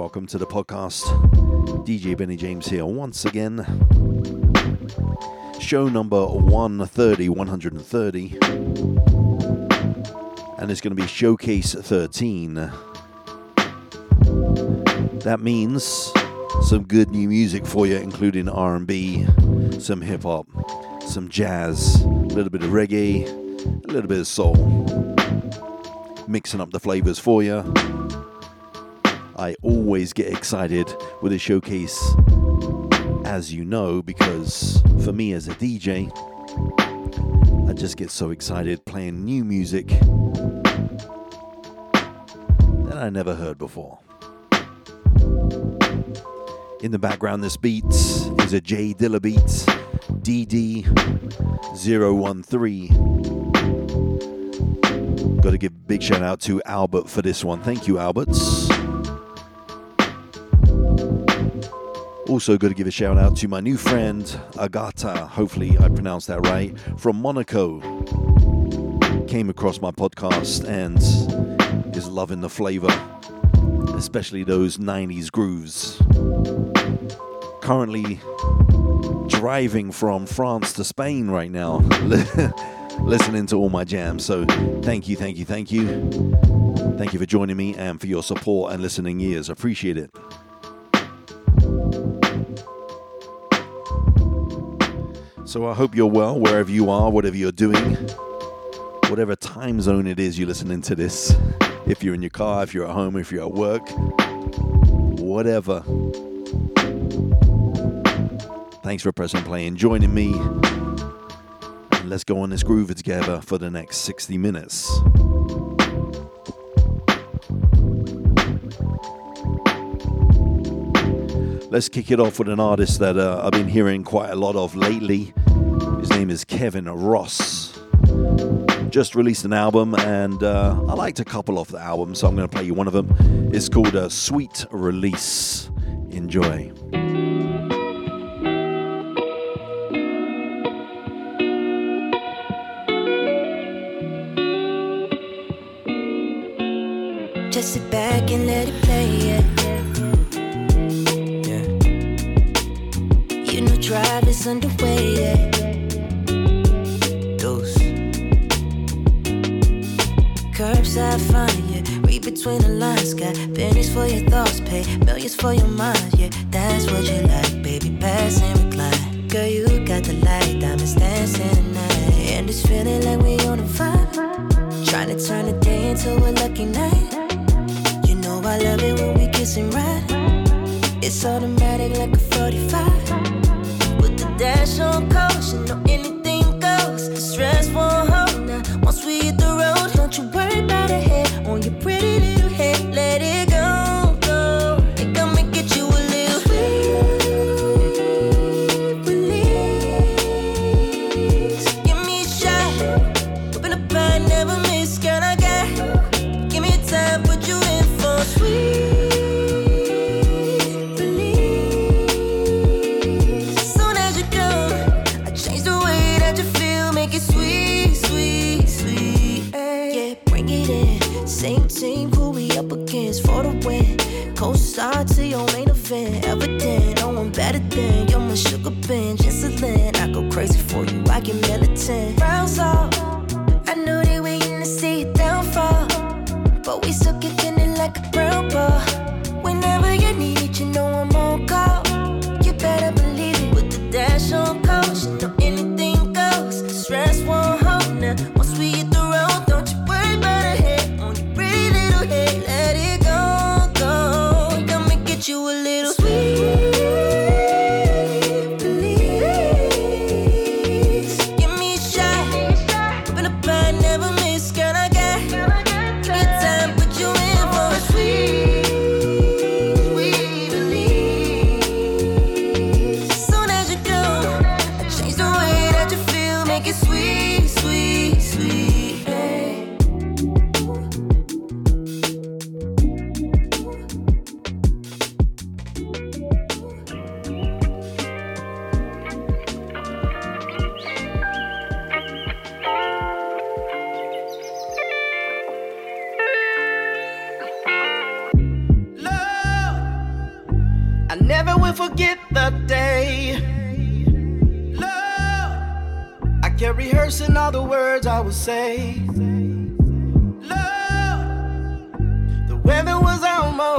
welcome to the podcast. DJ Benny James here once again. Show number 130, 130. And it's going to be Showcase 13. That means some good new music for you, including R&B, some hip hop, some jazz, a little bit of reggae, a little bit of soul. Mixing up the flavors for you. I always get excited with a showcase, as you know, because for me as a DJ, I just get so excited playing new music that I never heard before. In the background, this beat is a J Dilla beat, DD013. Got to give a big shout out to Albert for this one. Thank you, Alberts. Also, got to give a shout out to my new friend Agata. Hopefully, I pronounced that right. From Monaco. Came across my podcast and is loving the flavor, especially those 90s grooves. Currently driving from France to Spain right now, listening to all my jams. So, thank you, thank you, thank you. Thank you for joining me and for your support and listening ears. Appreciate it. So I hope you're well wherever you are, whatever you're doing, whatever time zone it is you're listening to this. If you're in your car, if you're at home, if you're at work, whatever. Thanks for pressing play and joining me. And let's go on this groove together for the next 60 minutes. Let's kick it off with an artist that uh, I've been hearing quite a lot of lately. His name is Kevin Ross. Just released an album, and uh, I liked a couple off the album, so I'm going to play you one of them. It's called a Sweet Release. Enjoy. Just sit back and let it play, yeah. yeah. You know, drive is underway, yeah. Between the lines, got pennies for your thoughts, pay millions for your mind, yeah. That's what you like, baby. Pass and recline. Girl, you got the light, diamonds dancing tonight. And it's feeling like we on a vibe. Trying to turn the day into a lucky night. You know I love it when we kiss ride. It's automatic like a 45. With the dash on coast,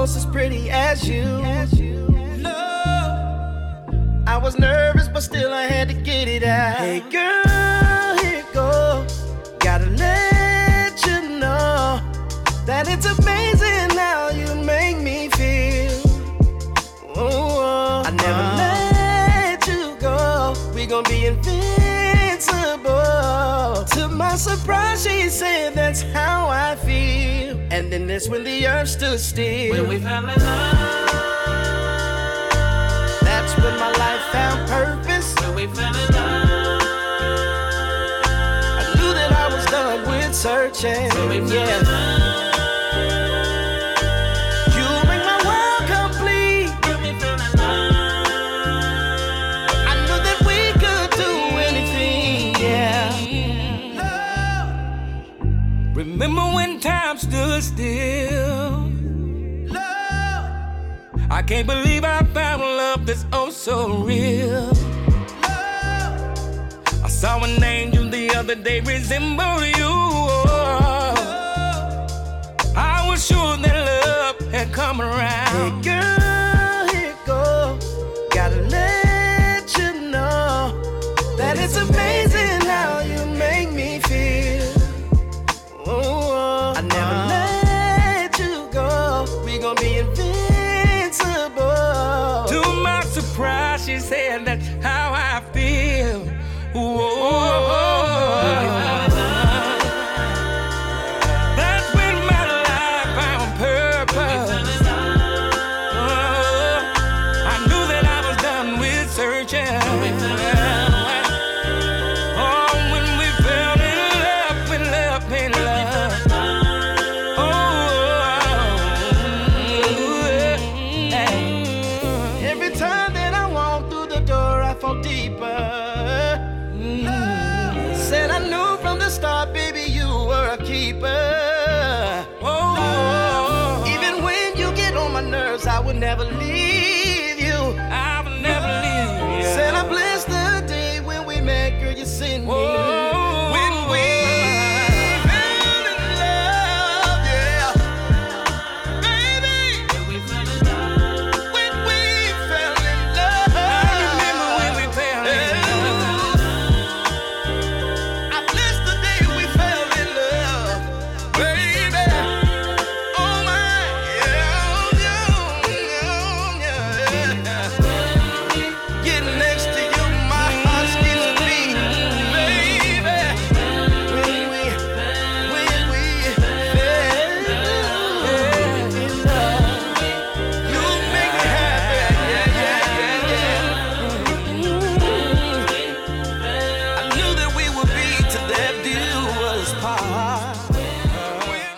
almost as pretty as you. Love, I was nervous, but still I had to get it out. Hey girl, here it goes. Gotta let you know that it's amazing invincible. To my surprise, she said that's how I feel. And then that's when the earth stood still. When we fell in love. That's when my life found purpose. When we fell in love. I knew that I was done with searching. When we fell in love. Remember when time stood still? Love. I can't believe I found love that's oh so real. Love. I saw an angel the other day resemble you. I was sure that love had come Hey around. girl,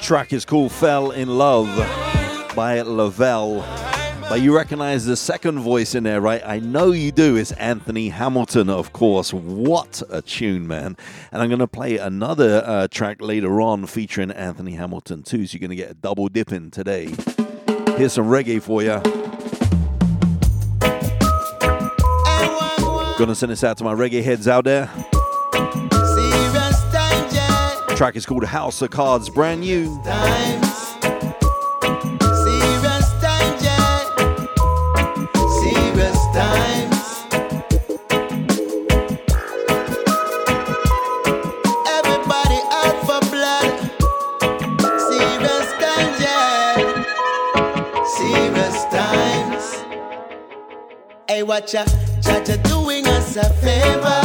Track is called Fell in Love by Lavelle. But you recognize the second voice in there, right? I know you do. It's Anthony Hamilton, of course. What a tune, man. And I'm going to play another uh, track later on featuring Anthony Hamilton, too. So you're going to get a double dipping today. Here's some reggae for you. Gonna send this out to my reggae heads out there. Track is called House of Cards, brand new. Times. Serious. Serious out. Hey, watch ya, Jaja doing us a favor,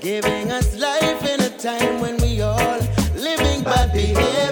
giving us living bad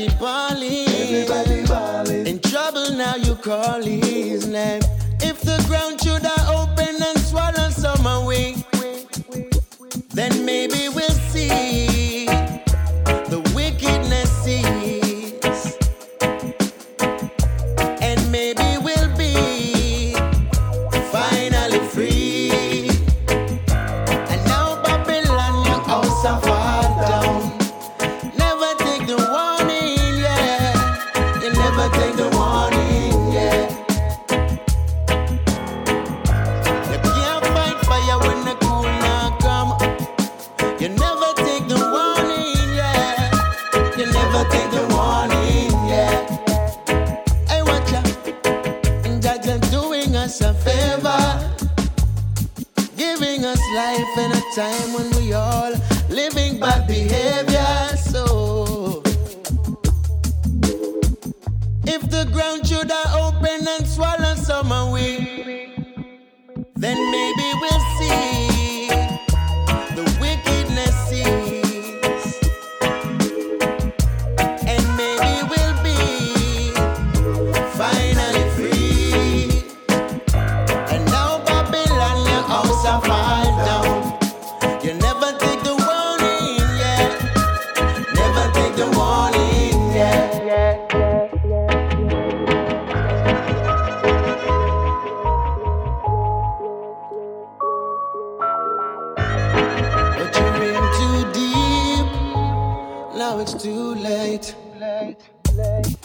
everybody balling. Everybody balling. In trouble now you call his name. If the ground should open and swallow some away, then maybe we'll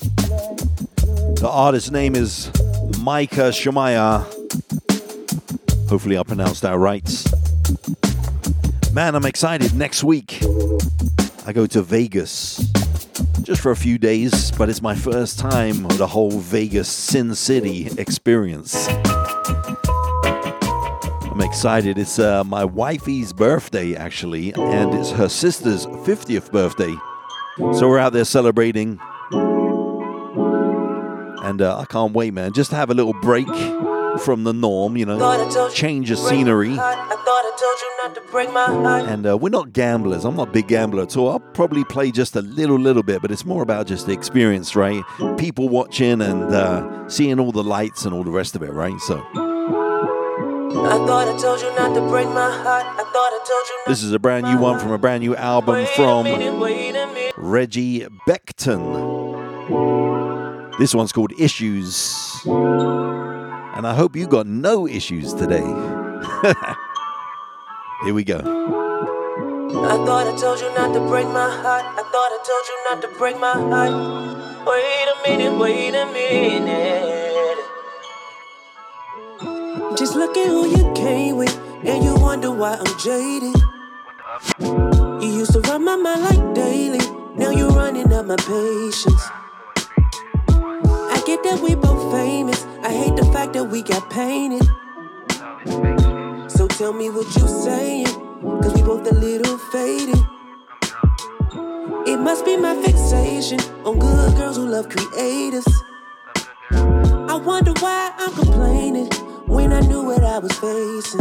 The artist's name is Micah Shemaiah. Hopefully, I pronounced that right. Man, I'm excited. Next week, I go to Vegas just for a few days, but it's my first time of the whole Vegas Sin City experience. I'm excited. It's uh, my wifey's birthday, actually, and it's her sister's 50th birthday. So we're out there celebrating. And uh, I can't wait, man. Just to have a little break from the norm, you know, change of scenery. I thought I told you not to break my heart. And uh, we're not gamblers. I'm not a big gambler at all. I'll probably play just a little, little bit, but it's more about just the experience, right? People watching and uh, seeing all the lights and all the rest of it, right? So I thought I told you not to break my heart. I thought I told you not this is a brand new one from a brand new album from minute, wait a. Reggie Becton. This one's called Issues. And I hope you got no issues today. Here we go. I thought I told you not to break my heart. I thought I told you not to break my heart. Wait a minute, wait a minute. Just look at who you came with, and you wonder why I'm jaded. You used to run my mind like daily, now you're running up my patience. I that we both famous, I hate the fact that we got painted. So tell me what you saying, cause we both a little faded. It must be my fixation on good girls who love creators. I wonder why I'm complaining when I knew what I was facing.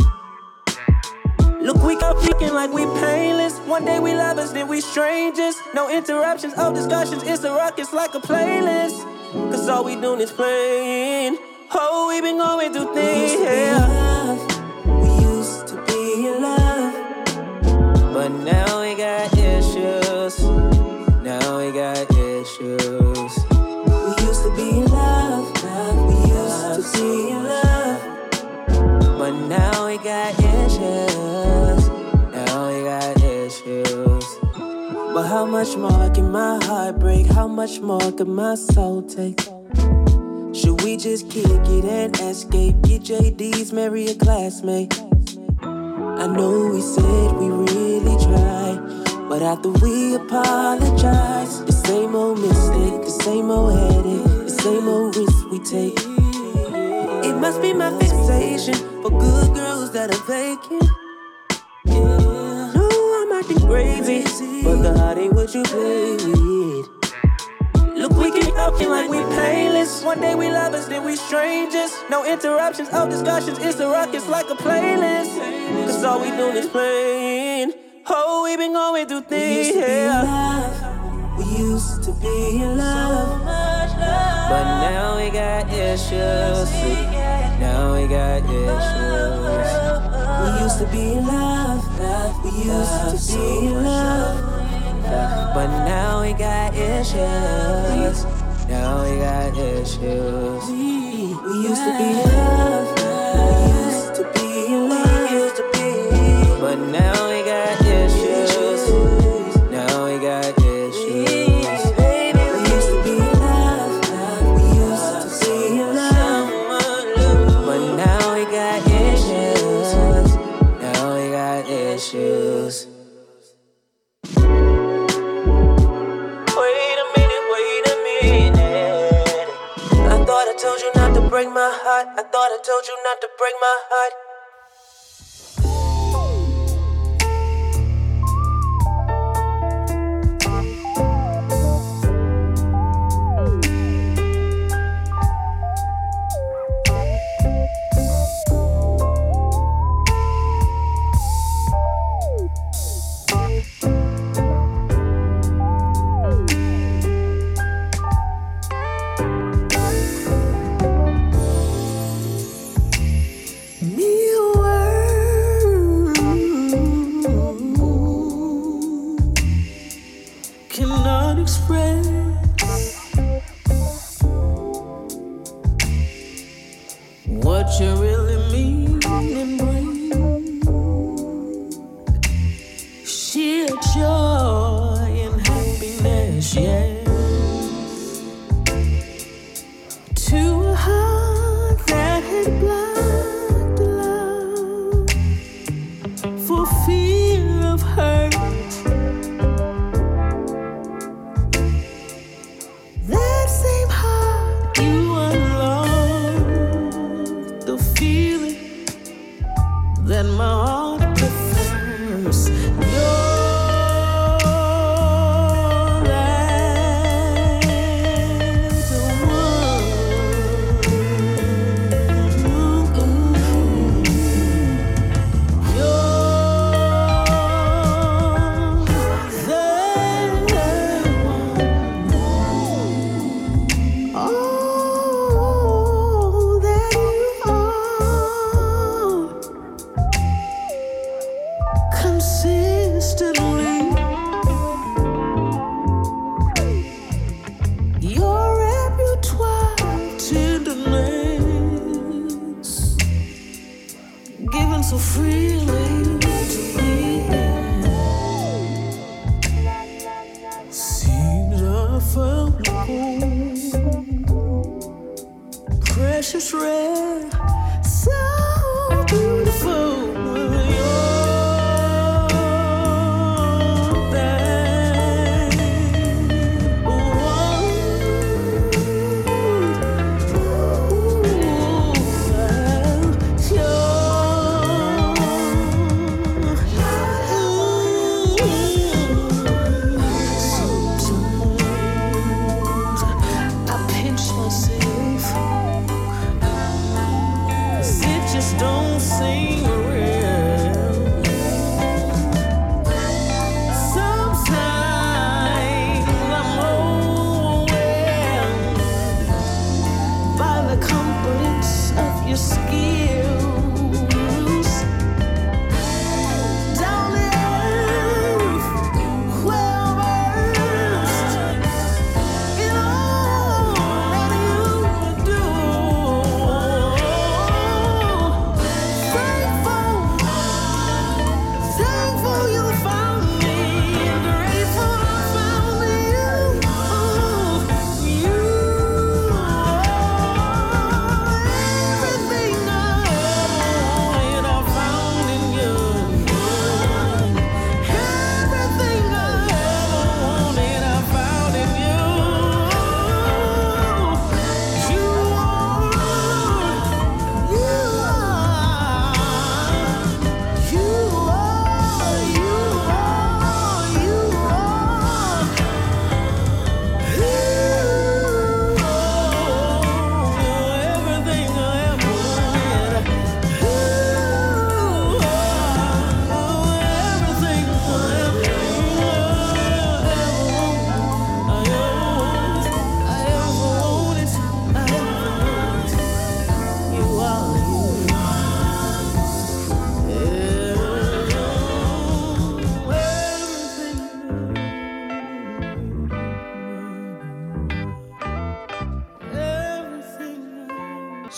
Look, we got freaking like we painless. One day we lovers, then we strangers. No interruptions, no discussions. It's a ruckus like a playlist. Cause all we doing is playing. Oh, we been going through things. Yeah. We used to be in love. But now we got issues. Now we got issues. We used to be in love. love. We used to be in love. How much more can my heart break? How much more can my soul take? Should we just kick it and escape? Get JD's, marry a classmate. I know we said we really tried, but after we apologize, the same old mistake, the same old headache, the same old risk we take. It must be my fixation for good girls that are vacant. No, acting crazy, but the heart ain't what you with. Look, we keep acting like we painless. One day we lovers, then we strangers. No interruptions of discussions. It's a ruckus like a playlist. Cause all we do is playing. Oh, we been going through things. Yeah. We used to be in love, But now we got issues. Now we got issues. We used to be in love, love. We used to be in love. But now we got issues. Now we got issues. We, we used to be in love, my heart.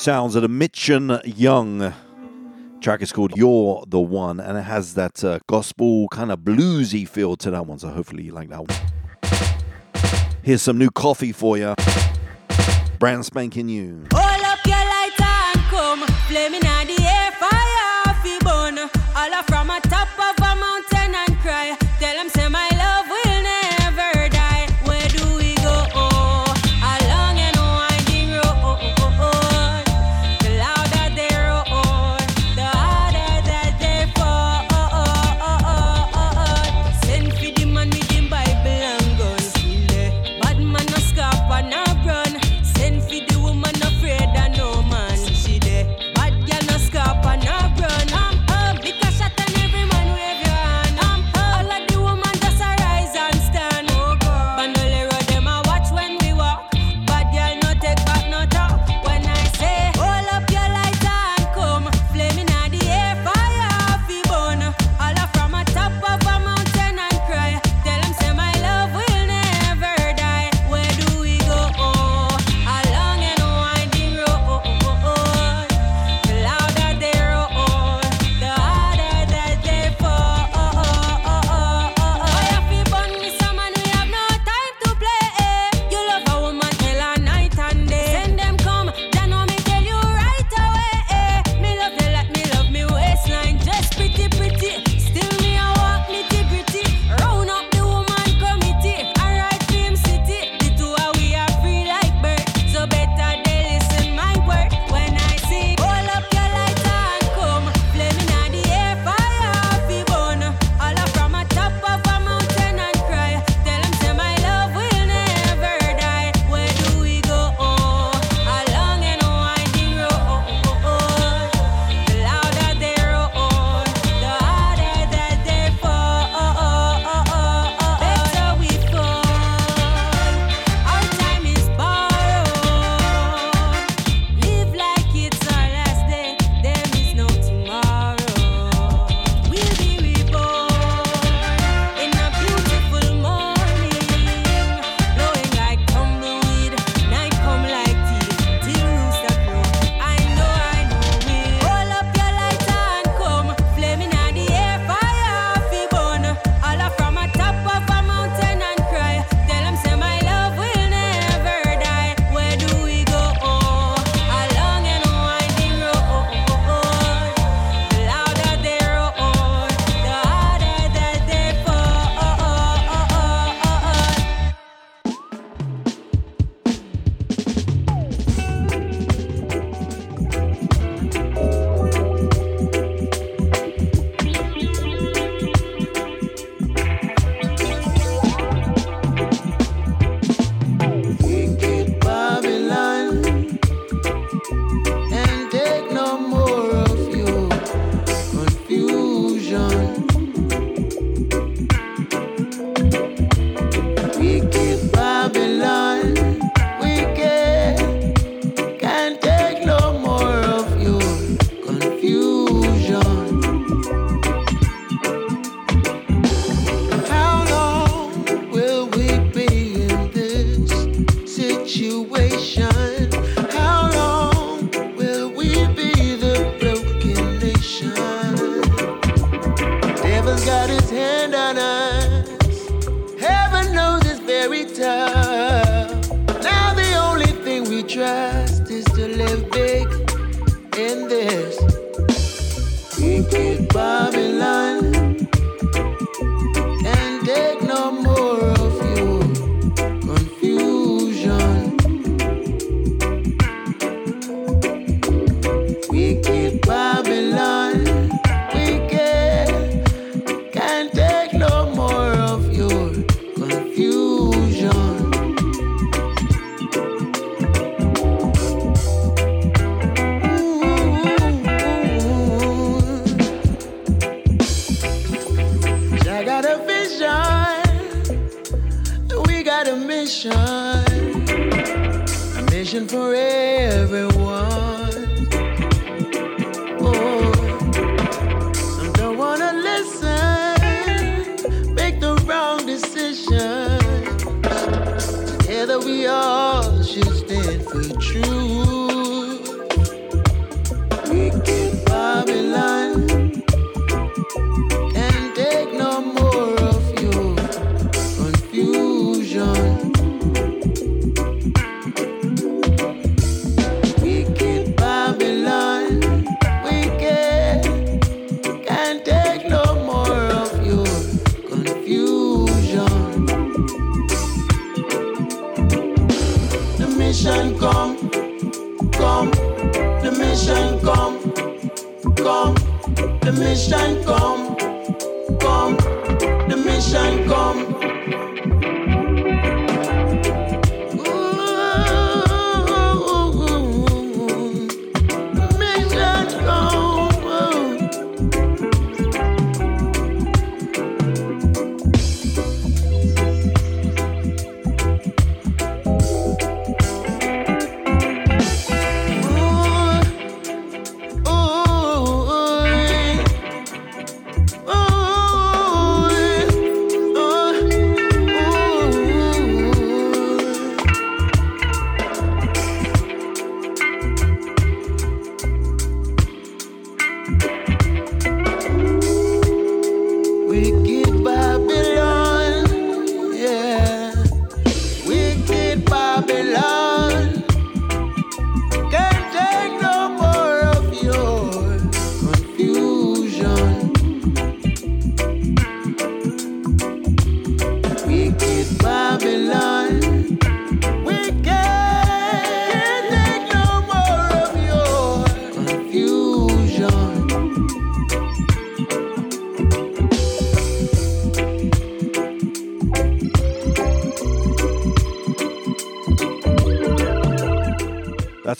sounds of the Mitchin Young. Track is called You're the One, and it has that uh, gospel kind of bluesy feel to that one. So hopefully you like that one. Here's some new coffee for you. Brand spanking new. Up your light and come, flaming the air fire. All up from a top.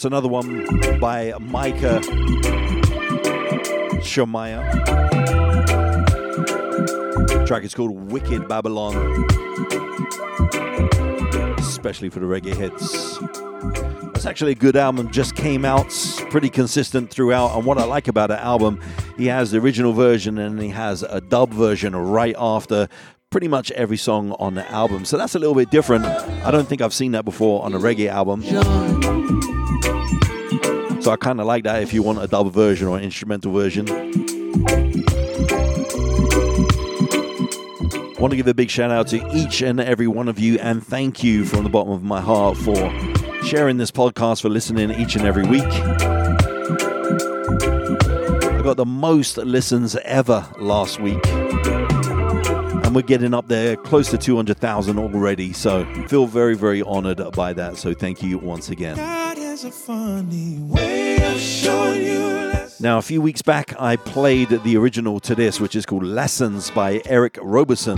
Another one by Micah Shemaiah. Track is called Wicked Babylon. Especially for the reggae hits. That's actually a good album, just came out, pretty consistent throughout. And what I like about the album, he has the original version and he has a dub version right after pretty much every song on the album. So that's a little bit different. I don't think I've seen that before on a reggae album. So I kind of like that if you want a dub version or an instrumental version. I want to give a big shout out to each and every one of you and thank you from the bottom of my heart for sharing this podcast, for listening each and every week. I got the most listens ever last week. And we're getting up there close to 200,000 already. So feel very, very honored by that. So thank you once again. God has a funny way of showing you. Now, a few weeks back, I played the original to this, which is called Lessons by Eric Roberson.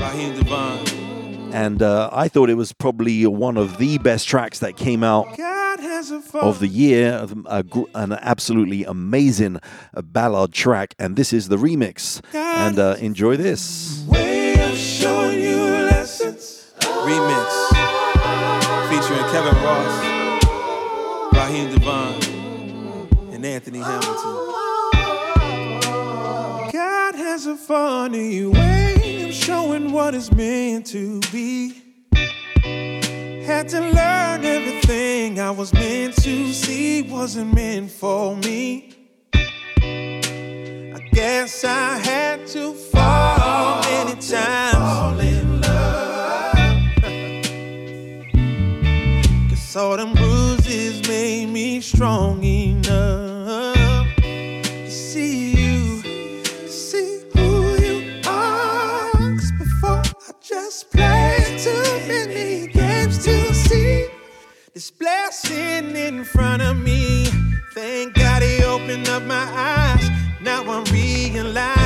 And uh, I thought it was probably one of the best tracks that came out God has a funny of the year, gr- an absolutely amazing uh, ballad track. And this is the remix. And uh, enjoy this. way of showing you lessons. Remix featuring Kevin Ross, and Anthony Hamilton. God has a funny way of showing what is meant to be. Had to learn everything I was meant to see wasn't meant for me. I guess I had to fall many times. Fall in love. Cause all them bruises made me strong enough Just played too many games to see this blessing in front of me. Thank God he opened up my eyes. Now I'm realize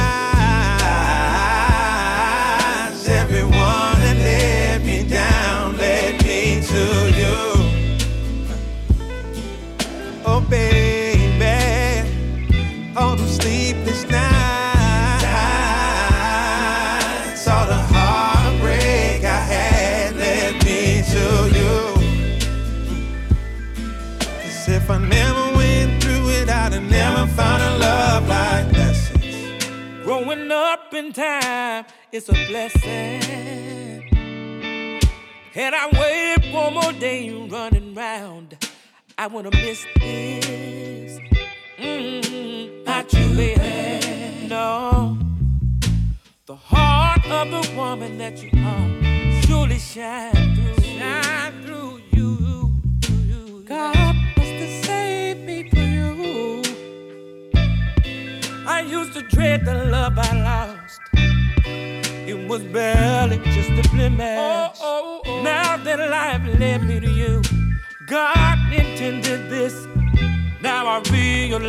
up in time is a blessing. And I waited one more day running round. I wanna miss this. Mm, not you, baby. No. The heart of the woman that you are surely shine through. Shine through you. you. God must have saved me for you. I used to dread the love I lost. Was barely just a blemish. Oh, oh, oh, now that life led me to you, God intended this Now I realize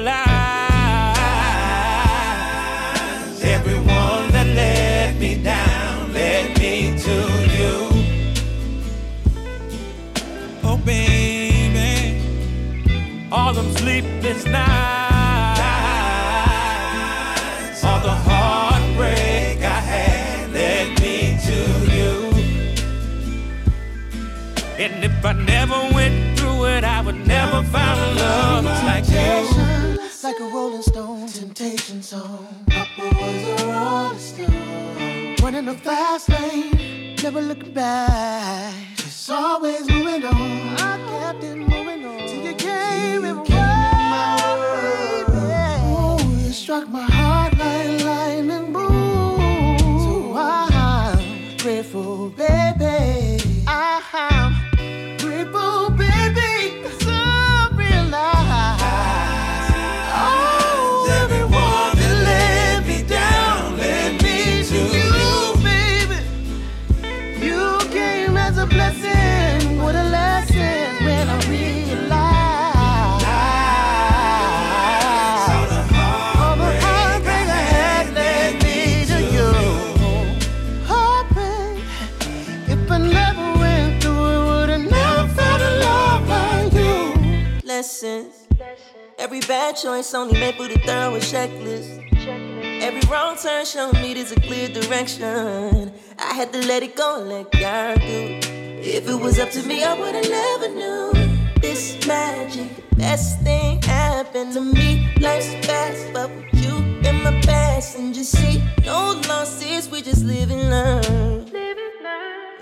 everyone that let me down led me to you. Oh, baby, all them sleepless nights, all the And if I never went through it, I would never find love like you. Like a rolling stone, temptation song. Papa was a rolling stone. Running a fast lane, never looking back. Just always moving on. I kept it moving on. Till you came and my way. Ooh, it struck my bad choice only made with a thorough checklist. Every wrong turn showed me there's a clear direction. I had to let it go and let God do. If it was up to me, I would've never knew this magic. Best thing happened to me. Life's fast, but with you in my past, and just see no losses. We just live and learn.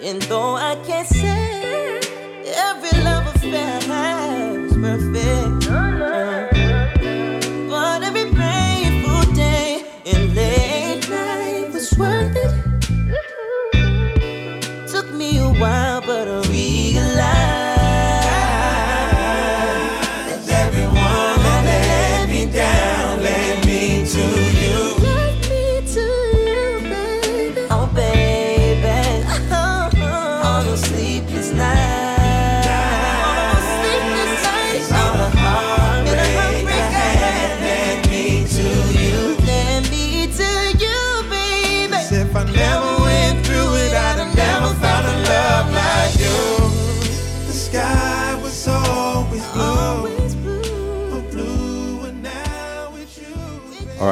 And though I can't say every love affair was perfect,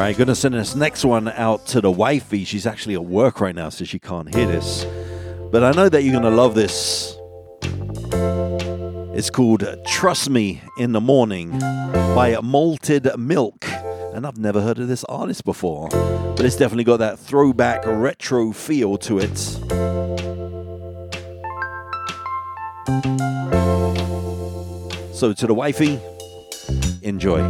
right, gonna send this next one out to the wifey. She's actually at work right now, so she can't hear this. But I know that you're gonna love this. It's called Trust Me in the Morning by Malted Milk. And I've never heard of this artist before. But it's definitely got that throwback retro feel to it. So to the wifey, enjoy.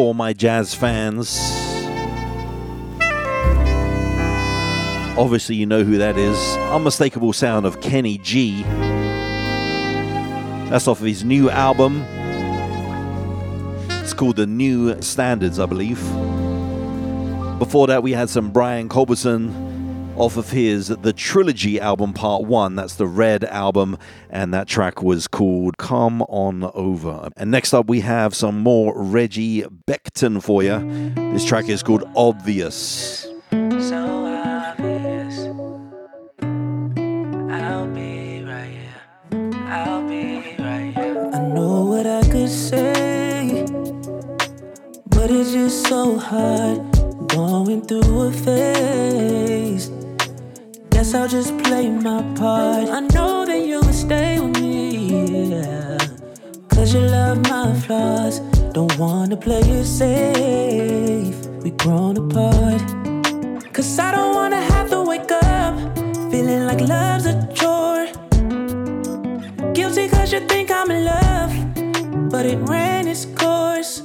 For my jazz fans. Obviously, you know who that is. Unmistakable sound of Kenny G. That's off of his new album. It's called The New Standards, I believe. Before that, we had some Brian Culbertson off of his The Trilogy album, part one. That's the Red album, and that track was called Come On Over. And next up, we have some more Reggie Becton for you. This track is called Obvious. So obvious. I'll be right here. I'll be right here. I know what I could say, but it's just so hard going through a phase. Guess I'll just play my part. I know that you will stay with me, yeah. Cause you love my flaws. Don't wanna play it safe. We grown apart. Cause I don't wanna have to wake up feeling like love's a chore. Guilty cause you think I'm in love, but it ran its course.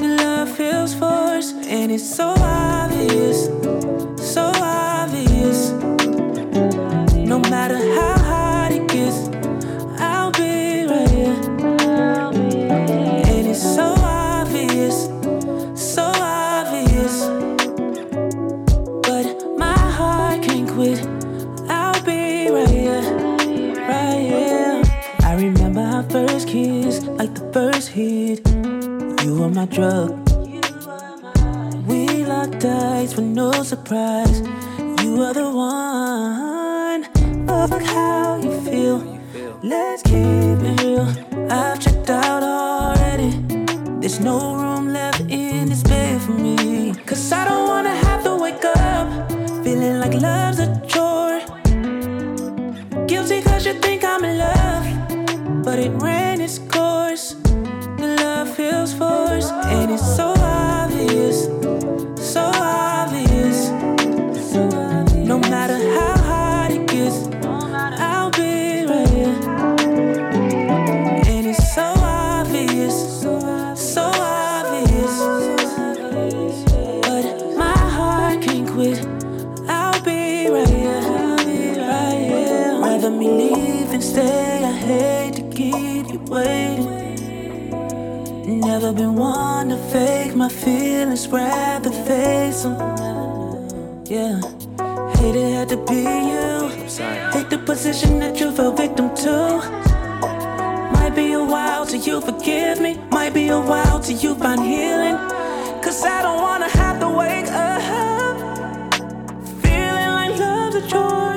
The love feels forced, and it's so obvious, so obvious. Matter how hard it gets, I'll be right here. And it's so obvious, so obvious. But my heart can't quit. I'll be right here, right here. I remember our first kiss, like the first hit. You were my drug. We locked eyes with no surprise. You are the one. How you feel. Let's keep it real. I've checked out already. There's no room left in this bed for me. Cause I don't wanna have to wake up feeling like love's a chore. Guilty cause you think I'm in love, but it ran its course. The love feels forced, and it's so Rather me leave and stay. I hate to keep you waiting. Never been one to fake my feelings, rather face them. Yeah, hate it had to be you. Hate the position that you fell victim to. Might be a while till you forgive me. Might be a while till you find healing. Cause I don't wanna have to wake up. Feeling like love's a chore.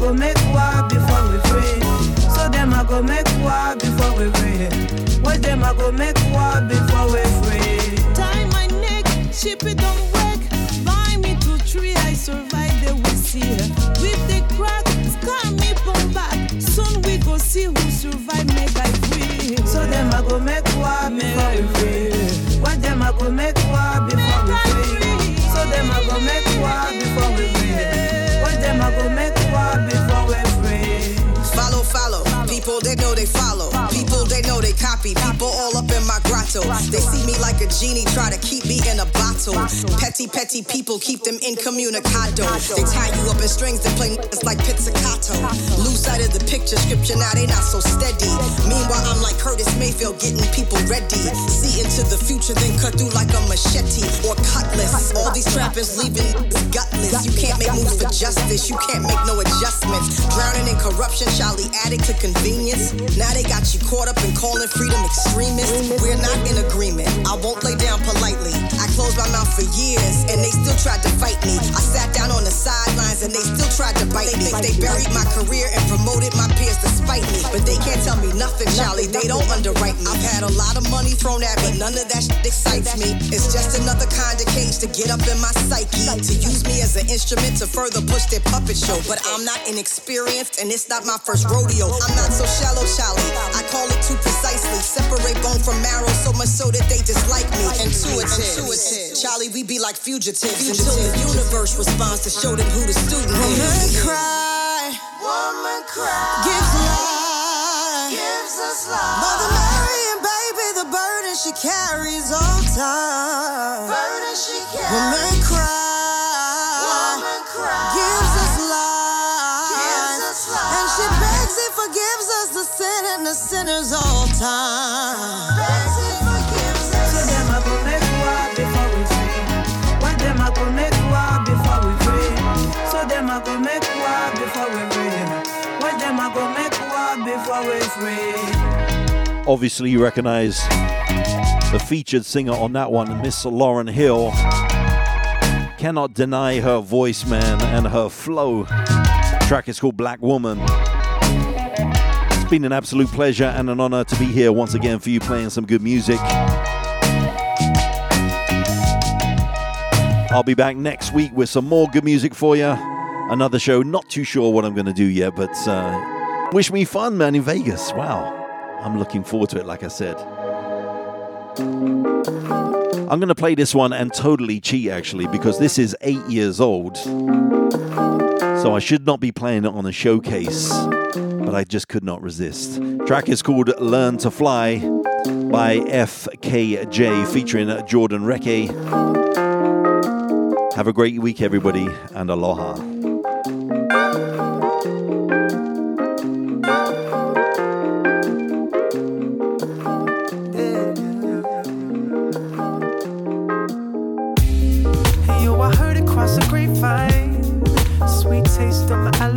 Go make war before we free. So them I go make war before we free. What them I go make war before we free. Tie my neck, ship it on work. Bind me to tree, I survive the we see. With the crack, scar me from back. Soon we go see who survive, make I free. So them I go make war before we free. What them I go make war before we free. So them I go make war before we free. What them I go make Follow, follow, people they know they follow. They copy. People all up in my grotto. They see me like a genie, try to keep me in a bottle. Petty, petty people keep them incommunicado. They tie you up in strings and play it's like pizzicato. Lose sight of the picture scripture, now they not so steady. Meanwhile, I'm like Curtis Mayfield getting people ready. See into the future, then cut through like a machete or cutlass. All these trappers leaving gutless. You can't make moves for justice, you can't make no adjustments. Drowning in corruption, Charlie addict to convenience. Now they got you caught up in calling freedom extremists. We're not in agreement. I won't lay down politely. I closed my mouth for years and they still tried to fight me. I sat down on the sidelines and they still tried to bite me. They buried my career and promoted my peers despite me. But they can't tell me nothing, Charlie. They don't underwrite me. I've had a lot of money thrown at me. None of that shit excites me. It's just another kind of cage to get up in my psyche. To use me as an instrument to further push their puppet show. But I'm not inexperienced and it's not my first rodeo. I'm not so shallow, Charlie. I call it too precisely. Separate bone from marrow so much so that they dislike me. Intuitive. Charlie, we be like fugitives until the universe responds to show them who the student Woman is. cry, Woman cry. gives life. Gives us life. Mother Mary and baby, the burden she carries all time. Burden she carries. Woman cry, forgives us the sin and the sinners all time. Begs and. So them a go make war before we free. Why them a go make war before we free? So them a go make war before we free. Why them a go make war before we free? Obviously, you recognize the featured singer on that one, Miss Lauryn Hill. Cannot deny her voice, man, and her flow. track is called Black Woman. It's been an absolute pleasure and an honor to be here once again for you playing some good music. I'll be back next week with some more good music for you. Another show, not too sure what I'm going to do yet, but uh, wish me fun, man, in Vegas. Wow. I'm looking forward to it, like I said. I'm going to play this one and totally cheat, actually, because this is eight years old. So I should not be playing it on a showcase, but I just could not resist. Track is called Learn to Fly by FKJ featuring Jordan Rakei. Have a great week, everybody, and aloha.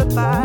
Hey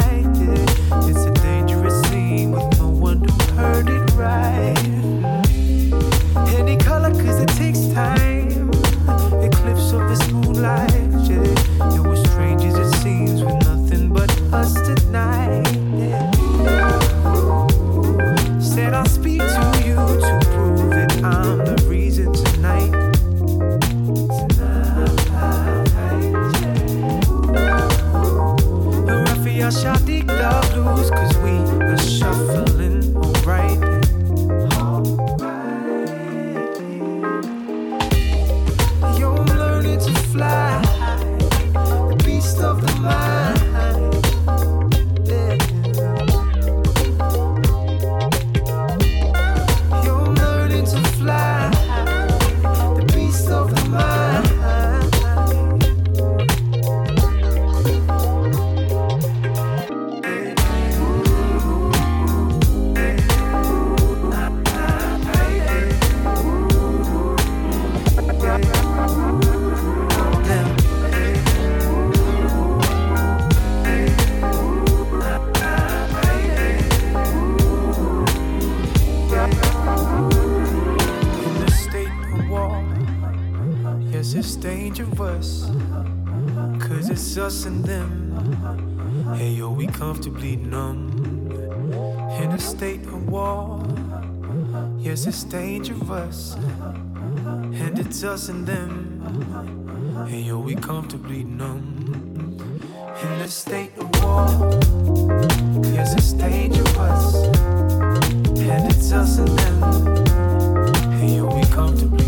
us, and it's us and them. And yo, we comfortably numb in the state of war. There's a stage of us, and it's us and them. And yo, we comfortably.